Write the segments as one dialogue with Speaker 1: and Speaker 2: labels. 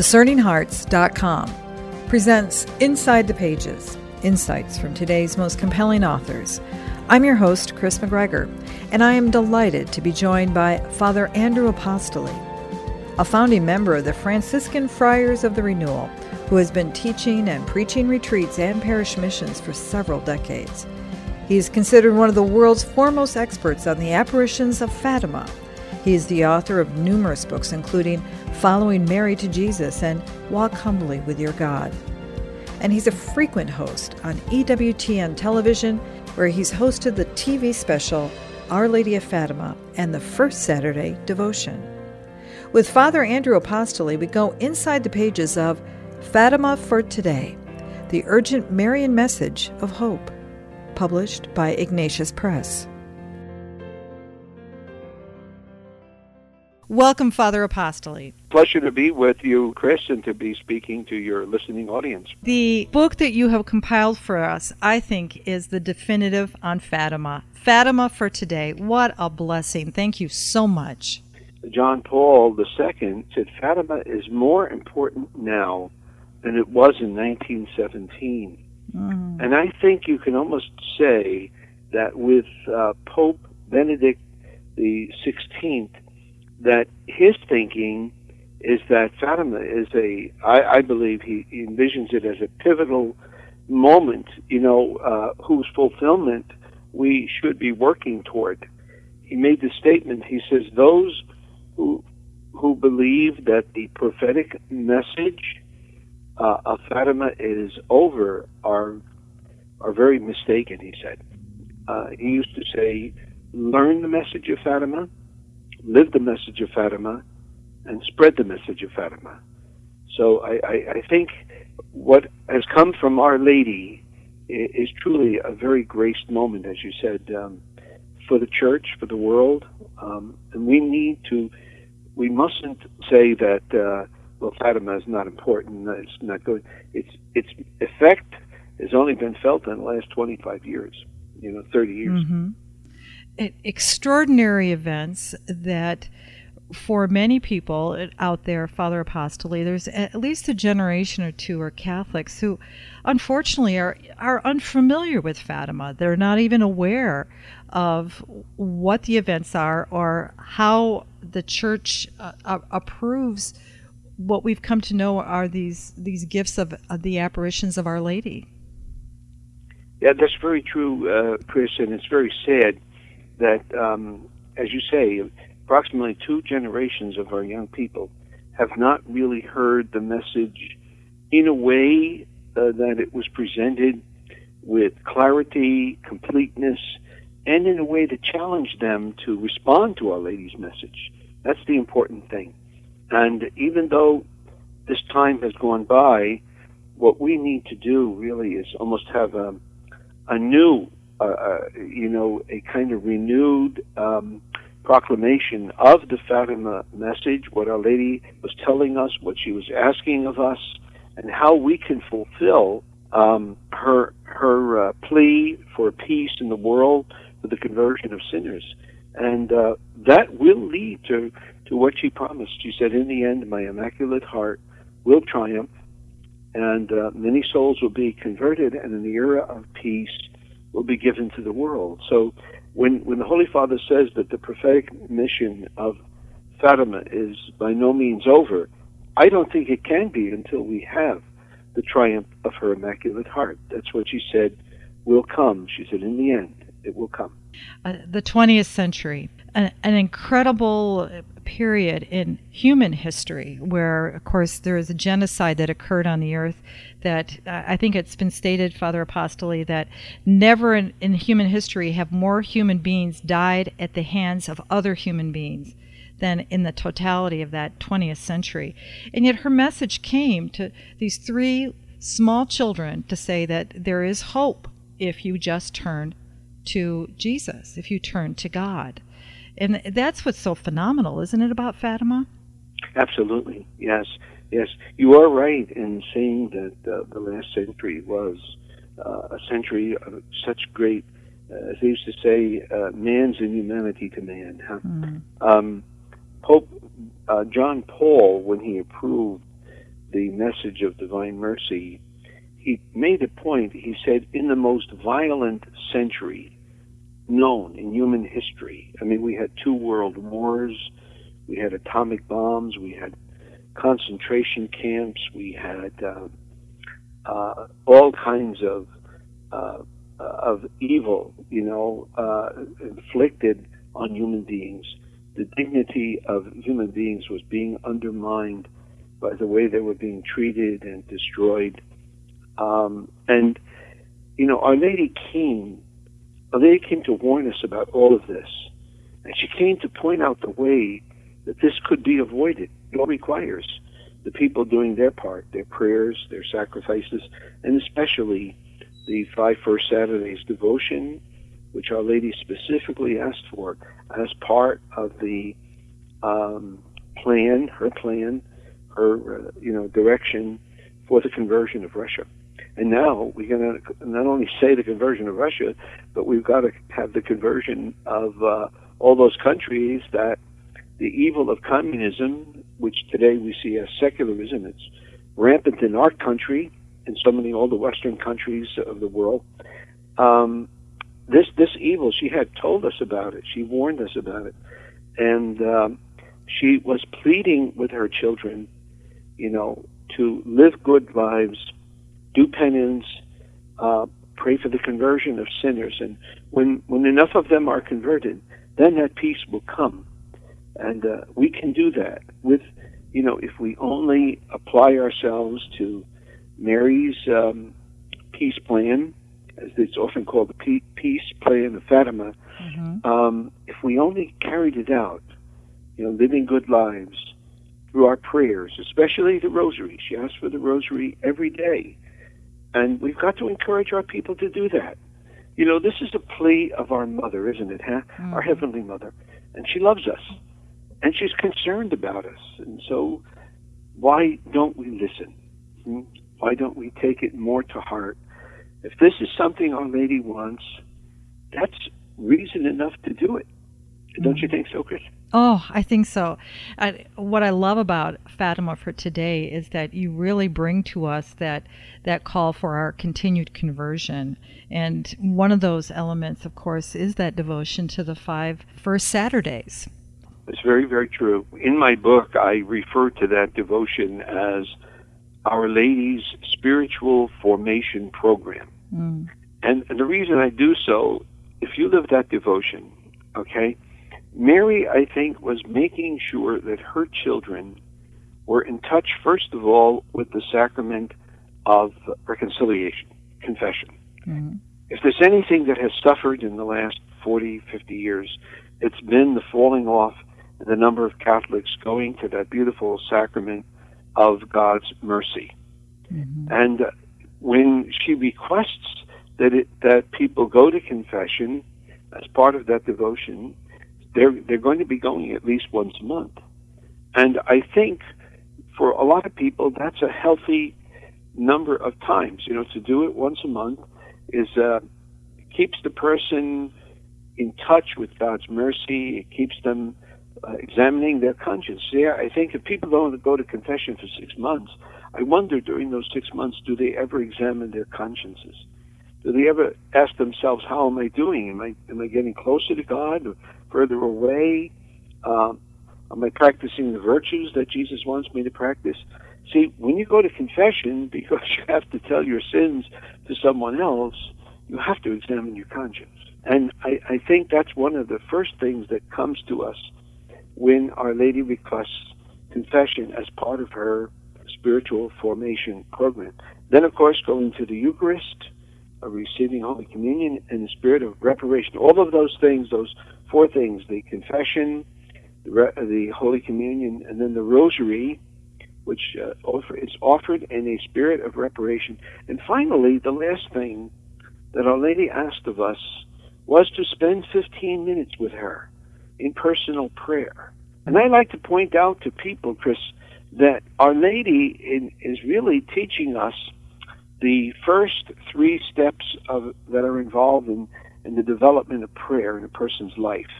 Speaker 1: DiscerningHearts.com presents Inside the Pages Insights from today's most compelling authors. I'm your host, Kris McGregor, and I am delighted to be joined by Father Andrew Apostoli, a founding member of the Franciscan Friars of the Renewal, who has been teaching and preaching retreats and parish missions for several decades. He is considered one of the world's foremost experts on the apparitions of Fatima. He is the author of numerous books, including Following Mary to Jesus and Walk Humbly with Your God. And he's a frequent host on EWTN television, where he's hosted the TV special Our Lady of Fatima and the First Saturday Devotion. With Father Andrew Apostoli, we go inside the pages of Fatima for Today, the urgent Marian message of hope, published by Ignatius Press. Welcome, Father Apostoli.
Speaker 2: Pleasure to be with you, Kris, and to be speaking to your listening audience.
Speaker 1: The book that you have compiled for us, I think, is the definitive on Fatima. Fatima for today. What a blessing. Thank you so much.
Speaker 2: John Paul II said Fatima is more important now than it was in 1917. Mm. And I think you can almost say that with uh, Pope Benedict the 16th, that his thinking is that Fatima is a, I, I believe he, envisions it as a pivotal moment, you know, uh, whose fulfillment we should be working toward. He made the statement, he says, those who, who believe that the prophetic message uh, of Fatima is over are, are very mistaken, he said. Uh, he used to say, learn the message of Fatima, live the message of Fatima, and spread the message of Fatima. So I, I, I think what has come from Our Lady is, truly a very graced moment, as you said, um, for the church, for the world, um, and we need to. We mustn't say that uh, well, Fatima is not important. It's not good. Its its effect has only been felt in the last 25 years. You know, 30 years.
Speaker 1: Mm-hmm extraordinary events that for many people out there, Father Apostoli, there's at least a generation or two are Catholics who, unfortunately, are are unfamiliar with Fatima. They're not even aware of what the events are or how the Church uh, approves what we've come to know are these these gifts of, of the apparitions of Our Lady.
Speaker 2: Yeah, that's very true, uh, Kris, and it's very sad that, um, as you say, approximately two generations of our young people have not really heard the message in a way uh, that it was presented with clarity, completeness, and in a way that challenged them to respond to Our Lady's message. That's the important thing. And even though this time has gone by, what we need to do really is almost have a, a new uh, uh, you know, a kind of renewed um, proclamation of the Fatima message, what Our Lady was telling us, what she was asking of us, and how we can fulfill um, her her uh, plea for peace in the world, for the conversion of sinners, and uh, that will lead to to what she promised. She said, "In the end, my immaculate heart will triumph, and uh, many souls will be converted, and in the era of peace." Will be given to the world. So when, when the Holy Father says that the prophetic mission of Fatima is by no means over, I don't think it can be until we have the triumph of her Immaculate Heart. That's what she said will come. She said, in the end, it will come.
Speaker 1: Uh, the 20th century, an, an incredible period in human history where, of course, there is a genocide that occurred on the earth. That uh, I think it's been stated, Father Apostoli, that never in, in human history have more human beings died at the hands of other human beings than in the totality of that 20th century. And yet her message came to these three small children to say that there is hope if you just turn to Jesus, if you turn to God. And that's what's so phenomenal, isn't it, about Fatima?
Speaker 2: Absolutely, yes. Yes, you are right in saying that uh, the last century was uh, a century of such great, uh, as they used to say, uh, man's inhumanity to man. Huh? Mm. Um, Pope uh, John Paul, when he approved the message of divine mercy, he made a point. He said, in the most violent century known in human history, I mean, we had two world wars, we had atomic bombs, we had concentration camps, we had uh, uh, all kinds of uh, of evil, you know, uh, inflicted on human beings. The dignity of human beings was being undermined by the way they were being treated and destroyed. Um, and, you know, Our Lady came, Lady came to warn us about all of this. And she came to point out the way that this could be avoided. It all requires the people doing their part, their prayers, their sacrifices, and especially the five first Saturdays devotion, which Our Lady specifically asked for as part of the um, plan, her plan, her uh, you know direction for the conversion of Russia. And now we're going to not only say the conversion of Russia, but we've got to have the conversion of uh, all those countries that the evil of communism, which today we see as secularism, it's rampant in our country, and so many all the Western countries of the world. Um, this this evil, she had told us about it. She warned us about it, and um, she was pleading with her children, you know, to live good lives, do penance, uh, pray for the conversion of sinners, and when when enough of them are converted, then that peace will come and uh, we can do that with, you know, if we only apply ourselves to Mary's um, peace plan, as it's often called the peace plan of Fatima. Mm-hmm. Um, if we only carried it out, you know, living good lives through our prayers, especially the rosary. She asks for the rosary every day. And we've got to encourage our people to do that. You know, this is a plea of our mother, isn't it? Huh? Mm-hmm. Our Heavenly Mother. And she loves us and she's concerned about us. And so, why don't we listen? Hmm? Why don't we take it more to heart? If this is something Our Lady wants, that's reason enough to do it. Don't you mm-hmm. think so, Kris?
Speaker 1: Oh, I think so. I, what I love about Fatima for today is that you really bring to us that that call for our continued conversion, and one of those elements, of course, is that devotion to the five first Saturdays.
Speaker 2: It's very, very true. In my book, I refer to that devotion as Our Lady's Spiritual Formation Program. Mm. And, and the reason I do so, if you live that devotion, okay, Mary, I think, was making sure that her children were in touch, first of all, with the sacrament of reconciliation, confession. Mm-hmm. If there's anything that has suffered in the last 40, 50 years, it's been the falling off the number of Catholics going to that beautiful sacrament of God's mercy. Mm-hmm. And when she requests that it, that people go to confession as part of that devotion, they're they're going to be going at least once a month. And I think for a lot of people that's a healthy number of times. You know, to do it once a month is uh, keeps the person in touch with God's mercy. It keeps them uh, examining their conscience. Yeah, I think if people don't go to confession for six months, I wonder during those six months, do they ever examine their consciences? Do they ever ask themselves, how am I doing? Am I am I getting closer to God or further away? Um, am I practicing the virtues that Jesus wants me to practice? See, when you go to confession, because you have to tell your sins to someone else, you have to examine your conscience. And I, I think that's one of the first things that comes to us when Our Lady requests confession as part of her spiritual formation program. Then, of course, going to the Eucharist, uh, receiving Holy Communion, and the spirit of reparation. All of those things, those four things the confession, the, re- the Holy Communion, and then the Rosary, which uh, offer, is offered in a spirit of reparation. And finally, the last thing that Our Lady asked of us was to spend 15 minutes with her in personal prayer. And I like to point out to people, Kris, that Our Lady in, is really teaching us the first three steps of, that are involved in, in the development of prayer in a person's life.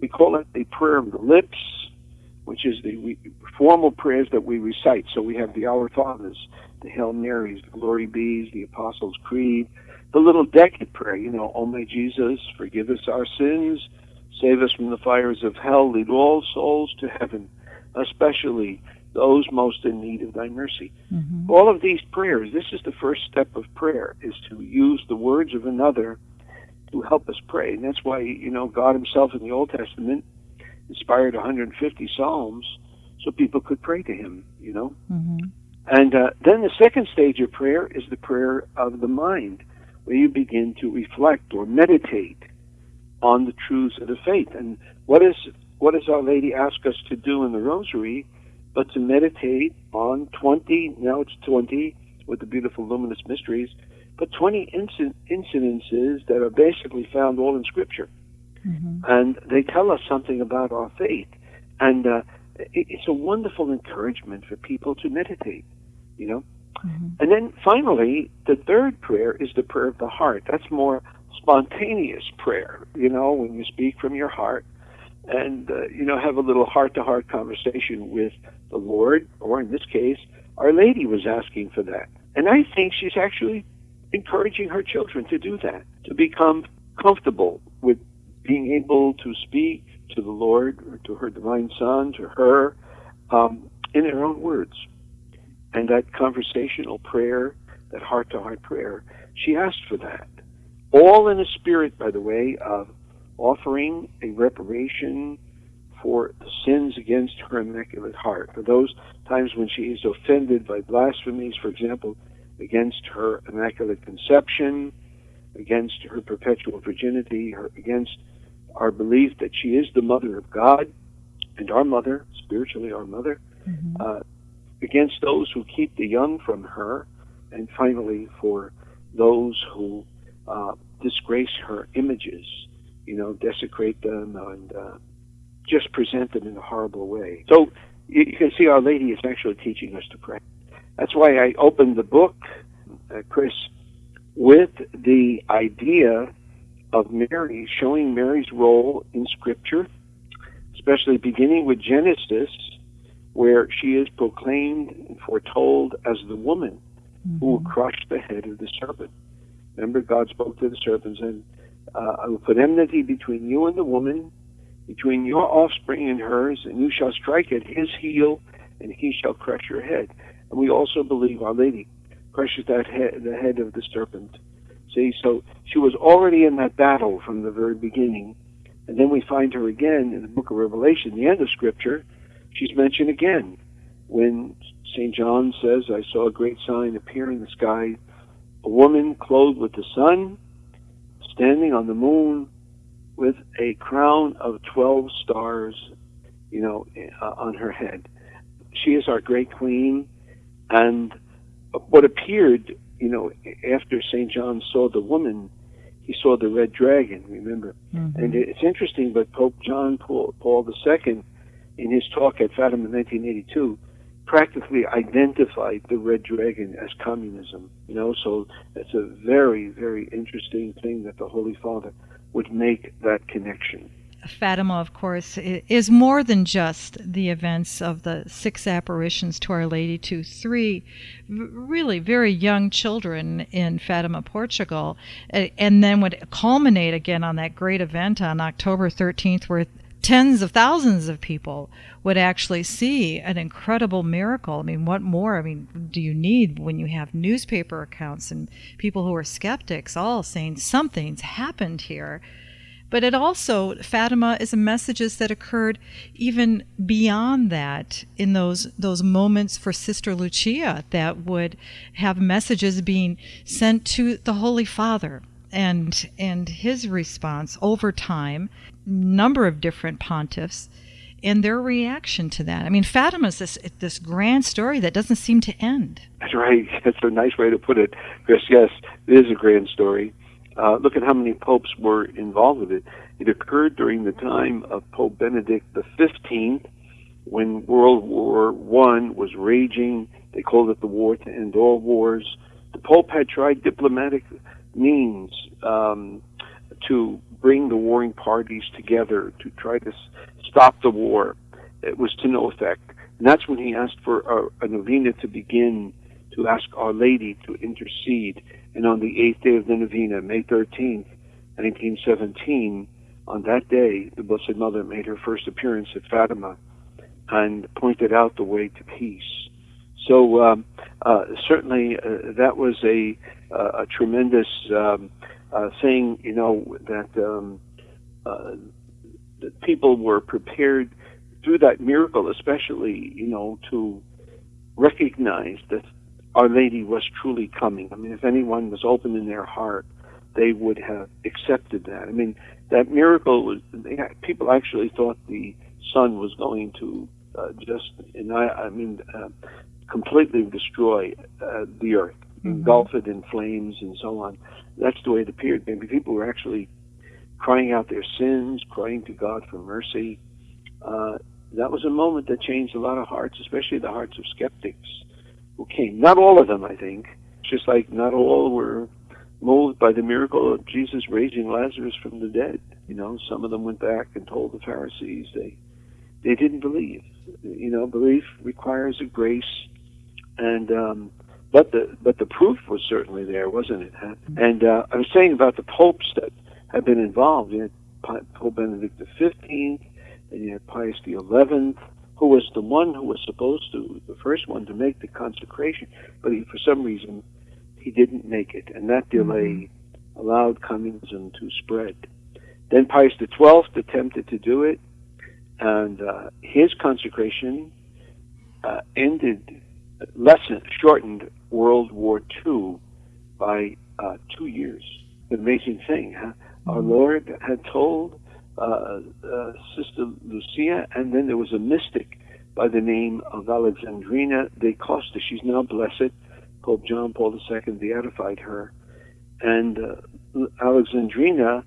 Speaker 2: We call it the prayer of the lips, which is the formal prayers that we recite. So we have the Our Fathers, the Hail Marys, the Glory Be's, the Apostles' Creed, the little decade prayer, you know, Oh my Jesus, forgive us our sins, save us from the fires of hell, lead all souls to heaven, especially those most in need of thy mercy. Mm-hmm. All of these prayers, this is the first step of prayer, is to use the words of another to help us pray. And that's why, you know, God himself in the Old Testament inspired 150 Psalms so people could pray to him, you know. Mm-hmm. And uh, then the second stage of prayer is the prayer of the mind, where you begin to reflect or meditate on the truths of the faith. And what is what does Our Lady ask us to do in the Rosary, but to meditate on 20, now it's 20, with the beautiful luminous mysteries, but 20 inc- incidences that are basically found all in Scripture. Mm-hmm. And they tell us something about our faith. And uh, it's a wonderful encouragement for people to meditate, you know. Mm-hmm. And then finally, the third prayer is the prayer of the heart. That's more spontaneous prayer, you know, when you speak from your heart and, uh, you know, have a little heart to heart conversation with the Lord, or in this case, Our Lady was asking for that. And I think she's actually encouraging her children to do that, to become comfortable with being able to speak to the Lord or to her divine Son, to her, um, in their own words. And that conversational prayer, that heart to heart prayer, she asked for that. All in a spirit, by the way, of offering a reparation for the sins against her immaculate heart. For those times when she is offended by blasphemies, for example, against her immaculate conception, against her perpetual virginity, her, against our belief that she is the mother of God and our mother, spiritually our mother, mm-hmm. uh, against those who keep the young from her, and finally for those who uh, disgrace her images, you know, desecrate them and uh, just present them in a horrible way. So you, you, can see Our Lady is actually teaching us to pray. That's why I opened the book, uh, Kris, with the idea of Mary, showing Mary's role in Scripture, especially beginning with Genesis, where she is proclaimed and foretold as the woman mm-hmm. who will crush the head of the serpent. Remember, God spoke to the serpent and uh, I will put enmity between you and the woman, between your offspring and hers, and you shall strike at his heel, and he shall crush your head. And we also believe Our Lady crushes that head, the head of the serpent See, so she was already in that battle from the very beginning. And then we find her again in the book of Revelation, the end of Scripture. She's mentioned again when St. John says, I saw a great sign appear in the sky, a woman clothed with the sun, standing on the moon with a crown of 12 stars, you know, uh, on her head. She is our great queen. And what appeared you know, after St. John saw the woman, he saw the red dragon, remember? Mm-hmm. And it's interesting, but Pope John Paul, Paul II, in his talk at Fatima in 1982, practically identified the red dragon as communism. You know, so it's a very, very interesting thing that the Holy Father would make that connection.
Speaker 1: Fatima, of course, is more than just the events of the six apparitions to Our Lady to three really very young children in Fatima, Portugal, and then would culminate again on that great event on October 13th, where tens of thousands of people would actually see an incredible miracle. I mean, what more? I mean, do you need when you have newspaper accounts and people who are skeptics all saying something's happened here? But it also, Fatima is a messages that occurred even beyond that in those, those moments for Sister Lucia that would have messages being sent to the Holy Father and, and his response over time, number of different pontiffs and their reaction to that. I mean, Fatima is this this grand story that doesn't seem to end.
Speaker 2: That's right. That's a nice way to put it, Kris. Yes, it is a grand story. Uh, look at how many popes were involved with it. It occurred during the time of Pope Benedict XV, when World War One was raging. They called it the war to end all wars. The Pope had tried diplomatic means um, to bring the warring parties together to try to stop the war. it was to no effect. And that's when he asked for a, a novena to begin to ask Our Lady to intercede. And on the eighth day of the novena, May 13th, 1917, on that day, the Blessed Mother made her first appearance at Fatima and pointed out the way to peace. So um, uh, certainly uh, that was a, uh, a tremendous um, uh, thing, you know, that, um, uh, that people were prepared through that miracle, especially, you know, to recognize that Our Lady was truly coming. I mean, if anyone was open in their heart, they would have accepted that. I mean, that miracle was, people actually thought the sun was going to uh, just, and I, I mean, uh, completely destroy uh, the earth, mm-hmm. in flames and so on. That's the way it appeared. Maybe people were actually crying out their sins, crying to God for mercy. Uh, that was a moment that changed a lot of hearts, especially the hearts of skeptics who came. Not all of them, I think. Just like not all were moved by the miracle of Jesus raising Lazarus from the dead. You know, some of them went back and told the Pharisees they they didn't believe. You know, belief requires a grace, and um, but the but the proof was certainly there, wasn't it? And uh, I was saying about the popes that have been involved. You had Pope Benedict XV, and you had Pius XI, who was the one who was supposed to, the first one to make the consecration, but he, for some reason, he didn't make it, and that delay mm-hmm. allowed communism to spread. Then Pius XII attempted to do it, and uh, his consecration uh, ended, lessened, shortened World War II by uh, two years. An amazing thing, huh? Mm-hmm. Our Lord had told uh, uh, Sister Lucia, and then there was a mystic by the name of Alexandrina da Costa. She's now blessed Pope John Paul II beatified her. And uh, Alexandrina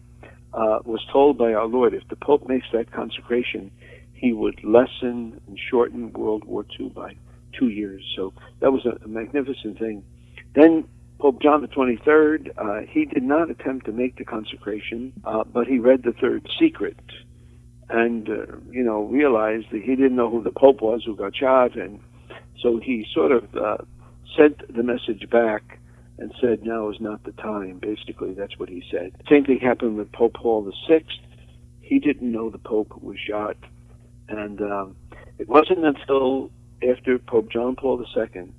Speaker 2: uh, was told by our Lord if the Pope makes that consecration, he would lessen and shorten World War II by two years. So that was a, magnificent thing. Then Pope John the 23rd, uh, he did not attempt to make the consecration, uh, but he read the third secret and, uh, you know, realized that he didn't know who the Pope was who got shot. And so he sort of uh, sent the message back and said, now is not the time. Basically, that's what he said. Same thing happened with Pope Paul VI. He didn't know the Pope was shot. And um, it wasn't until after Pope John Paul II,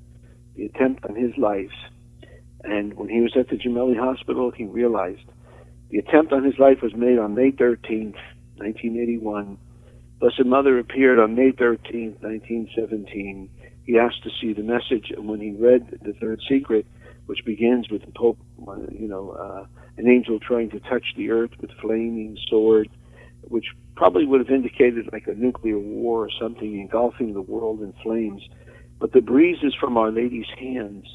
Speaker 2: the attempt on his life, and when he was at the Gemelli Hospital, he realized the attempt on his life was made on May 13th, 1981. Blessed Mother appeared on May 13th, 1917 he asked to see the message, and when he read the third secret, which begins with the Pope, you know, uh, an angel trying to touch the earth with flaming sword, which probably would have indicated like a nuclear war or something engulfing the world in flames. But the breezes from Our Lady's hands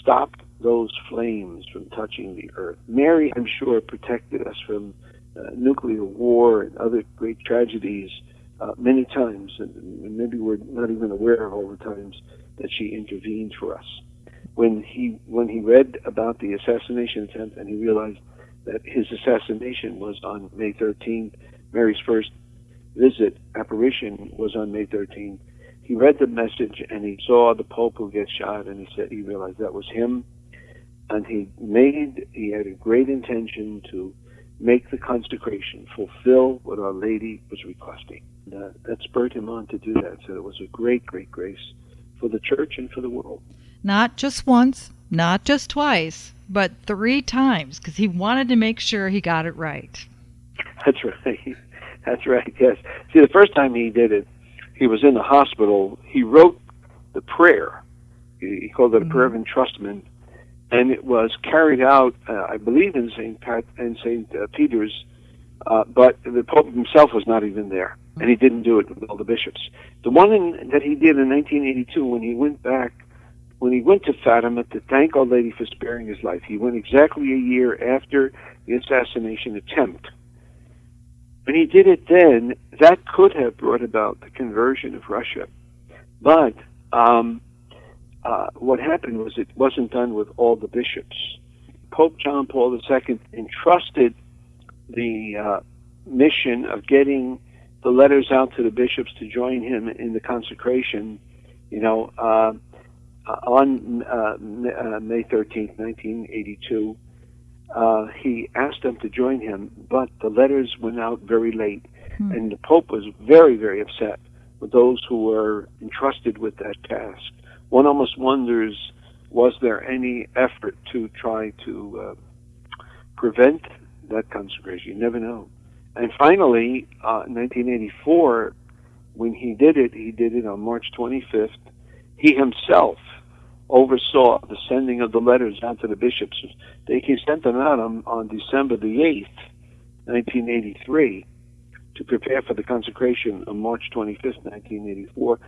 Speaker 2: stopped those flames from touching the earth. Mary, I'm sure, protected us from uh, nuclear war and other great tragedies uh, many times, and maybe we're not even aware of all the times that she intervened for us. When he when he read about the assassination attempt and he realized that his assassination was on May 13th, Mary's first visit apparition was on May 13th. He read the message and he saw the Pope who gets shot, and he said he realized that was him, and he made he had a great intention to make the consecration, fulfill what Our Lady was requesting. Uh, that spurred him on to do that. So it was a great, great grace for the church and for the world.
Speaker 1: Not just once, not just twice, but three times, because he wanted to make sure he got it right.
Speaker 2: That's right. That's right. Yes. See, the first time he did it, he was in the hospital. He wrote the prayer. He called it a mm-hmm. prayer of entrustment, and it was carried out, uh, I believe, in Saint Pat and Saint uh, Peter's, uh, but the Pope himself was not even there and he didn't do it with all the bishops. The one in, that he did in 1982, when he went back, when he went to Fatima to thank Our Lady for sparing his life, he went exactly a year after the assassination attempt. When he did it then, that could have brought about the conversion of Russia. But um, uh, what happened was it wasn't done with all the bishops. Pope John Paul II entrusted the uh, mission of getting the letters out to the bishops to join him in the consecration, you know, uh, on uh, May 13th, 1982, uh, he asked them to join him, but the letters went out very late, hmm. and the Pope was very, very upset with those who were entrusted with that task. One almost wonders, was there any effort to try to uh, prevent that consecration? You never know. And finally, uh, in 1984, when he did it, he did it on March 25th. He himself oversaw the sending of the letters out to the bishops. They, he sent them out on, on December the 8th, 1983, to prepare for the consecration on March 25th, 1984.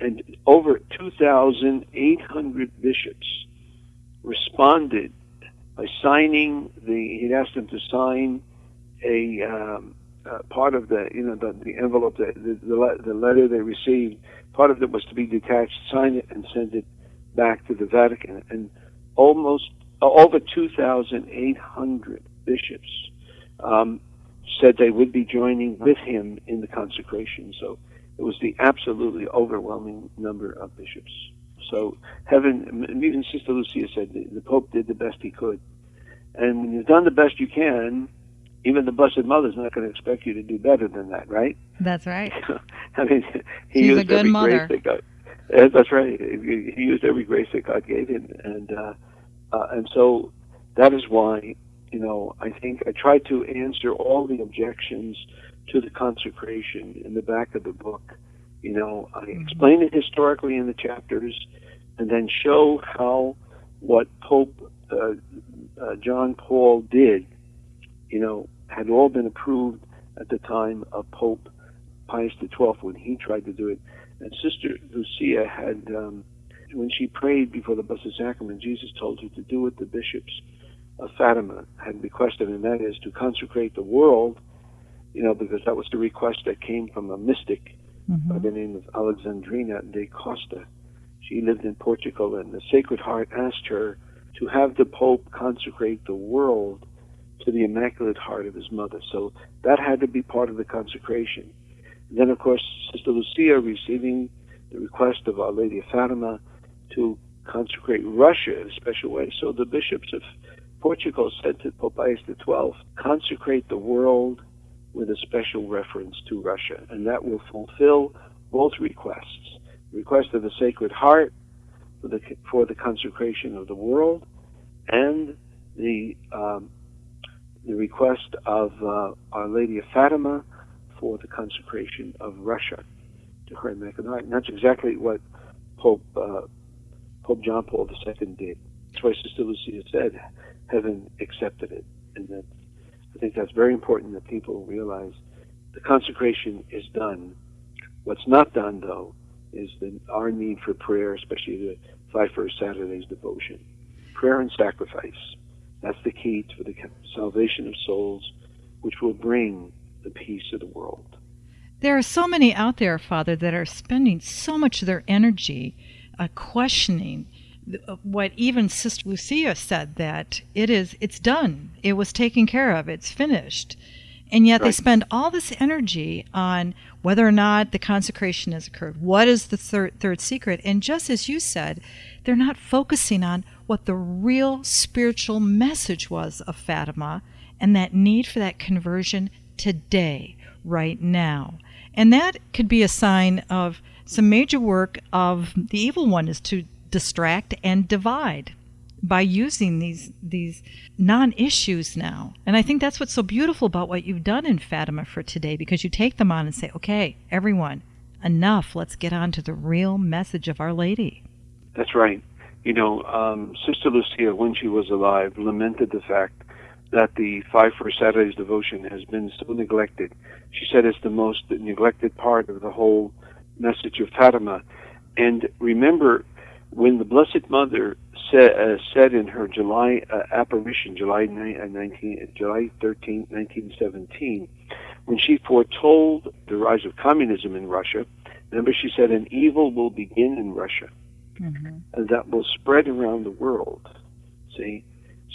Speaker 2: And over 2,800 bishops responded by signing the, he'd asked them to sign a, um, uh, part of the, you know, the, the envelope, the, the, the letter they received, part of it was to be detached, sign it, and send it back to the Vatican, and almost uh, over 2,800 bishops um, said they would be joining with him in the consecration. So it was the absolutely overwhelming number of bishops. So heaven, even Sister Lucia said the, the Pope did the best he could. And when you've done the best you can, even the Blessed Mother's not going to expect you to do better than that, right?
Speaker 1: That's right.
Speaker 2: I mean, he
Speaker 1: She's
Speaker 2: used
Speaker 1: a good
Speaker 2: every
Speaker 1: mother.
Speaker 2: grace that God, that's right. He used every grace that God gave him, and uh, uh, and so that is why you know I think I tried to answer all the objections to the consecration in the back of the book. You know, I mm-hmm. explain it historically in the chapters, and then show how what Pope uh, uh, John Paul did, you know, had all been approved at the time of Pope Pius XII when he tried to do it. And Sister Lucia had, um, when she prayed before the Blessed Sacrament, Jesus told her to do what the bishops of Fatima had requested, and that is to consecrate the world, you know, because that was the request that came from a mystic mm-hmm. by the name of Alexandrina da Costa. She lived in Portugal, and the Sacred Heart asked her to have the Pope consecrate the world to the Immaculate Heart of his mother. So that had to be part of the consecration. Then, of course, Sister Lucia receiving the request of Our Lady of Fatima to consecrate Russia in a special way. So the bishops of Portugal said to Pope Pius XII, consecrate the world with a special reference to Russia, and that will fulfill both requests. The request of the Sacred Heart for the, for the consecration of the world, and the um, the request of uh, Our Lady of Fatima for the consecration of Russia to Immaculate And that's exactly what Pope uh, Pope John Paul II did. That's why Sister Lucia said, "Heaven accepted it," and that I think that's very important that people realize the consecration is done. What's not done, though, is the, our need for prayer, especially the five first Saturdays devotion. Prayer and sacrifice. That's the key to the salvation of souls, which will bring the peace of the world.
Speaker 1: There are so many out there, Father, that are spending so much of their energy uh, questioning uh, what even Sister Lucia said that it is it's done, it was taken care of, it's finished. And yet right. they spend all this energy on whether or not the consecration has occurred. What is the third, third secret? And just as you said, they're not focusing on what the real spiritual message was of Fatima and that need for that conversion today, right now. And that could be a sign of some major work of the evil one is to distract and divide by using these these non-issues now. And I think that's what's so beautiful about what you've done in Fatima for today because you take them on and say, "Okay, everyone, enough. Let's get on to the real message of Our Lady."
Speaker 2: That's right. You know, um, Sister Lucia, when she was alive, lamented the fact that the Five First Saturdays devotion has been so neglected. She said it's the most neglected part of the whole message of Fatima. And remember, when the Blessed Mother said, uh, said in her July uh, apparition, July 19, uh, July 13, 1917, when she foretold the rise of communism in Russia, remember she said, an evil will begin in Russia, mm-hmm. and that will spread around the world. See,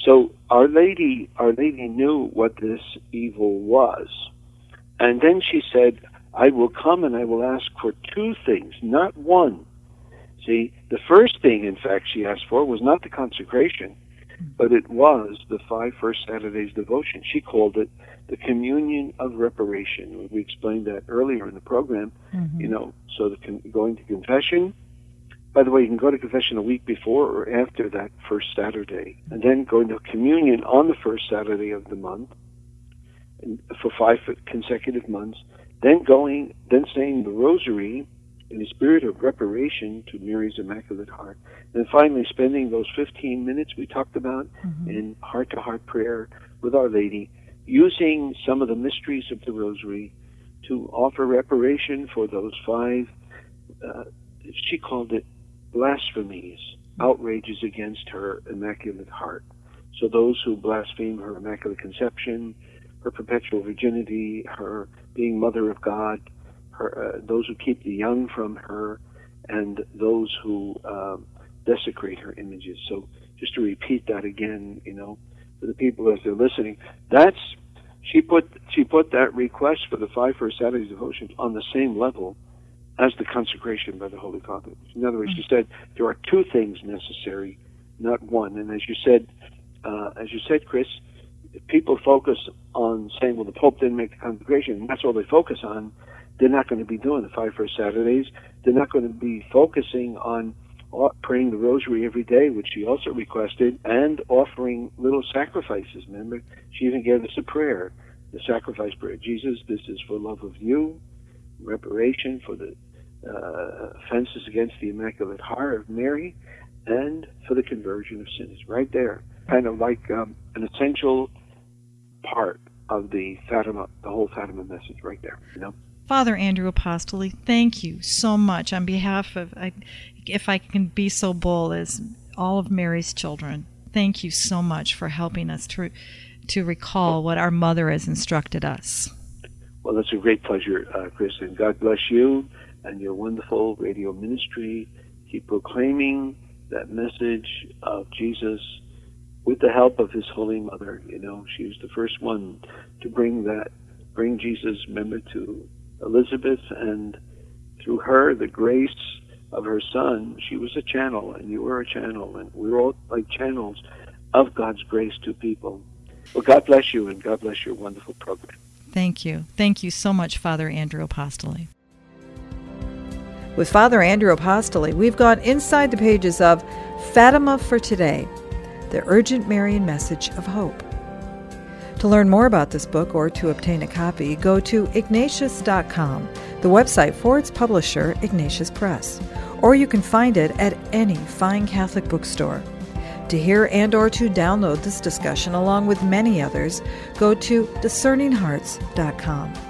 Speaker 2: so Our Lady, Our Lady knew what this evil was. And then she said, I will come and I will ask for two things, not one. See, the first thing, in fact, she asked for was not the consecration, but it was the five first Saturdays devotion. She called it the communion of reparation. We explained that earlier in the program. Mm-hmm. You know, so the con- going to confession. By the way, you can go to confession a week before or after that first Saturday, and then going to communion on the first Saturday of the month for five consecutive months. Then going, then saying the Rosary in a spirit of reparation to Mary's Immaculate Heart. And finally, spending those 15 minutes we talked about mm-hmm. in heart to heart prayer with Our Lady, using some of the mysteries of the Rosary to offer reparation for those five, uh, she called it blasphemies, outrages against her Immaculate Heart. So those who blaspheme her Immaculate Conception, her perpetual virginity, her being Mother of God, her, uh, those who keep the young from her, and those who uh, desecrate her images. So just to repeat that again, you know, for the people as they're listening, that's she put she put that request for the five first Saturdays devotions on the same level as the consecration by the Holy Father. In other words, mm-hmm. she said there are two things necessary, not one. And as you said, uh, as you said, Kris, if people focus on saying, well, the Pope didn't make the consecration, that's all they focus on, they're not going to be doing the five first Saturdays. They're not going to be focusing on praying the rosary every day, which she also requested, and offering little sacrifices. Remember, she even gave us a prayer, the sacrifice prayer. Jesus, this is for love of you, reparation for the uh, offenses against the Immaculate Heart of Mary, and for the conversion of sinners. Right there, kind of like um, an essential part of the Fatima, the whole Fatima message, right there. You know.
Speaker 1: Father Andrew Apostoli, thank you so much on behalf of, I, if I can be so bold as all of Mary's children. Thank you so much for helping us to to recall what our mother has instructed us.
Speaker 2: Well, that's a great pleasure, uh, Kris, and God bless you and your wonderful radio ministry. Keep proclaiming that message of Jesus with the help of His Holy Mother. You know, she was the first one to bring that, bring Jesus, remember, to Elizabeth, and through her, the grace of her son, she was a channel, and you were a channel, and we were all like channels of God's grace to people. Well, God bless you, and God bless your wonderful program.
Speaker 1: Thank you. Thank you so much, Father Andrew Apostoli. With Father Andrew Apostoli, we've gone inside the pages of Fatima for Today, the urgent Marian message of hope. To learn more about this book or to obtain a copy, go to ignatius.com, the website for its publisher, Ignatius Press, or you can find it at any fine Catholic bookstore. To hear and or to download this discussion along with many others, go to discerninghearts.com.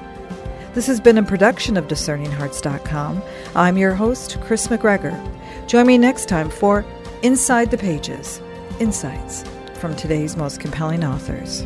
Speaker 1: This has been a production of discerninghearts.com. I'm your host, Kris McGregor. Join me next time for Inside the Pages Insights from today's most compelling authors.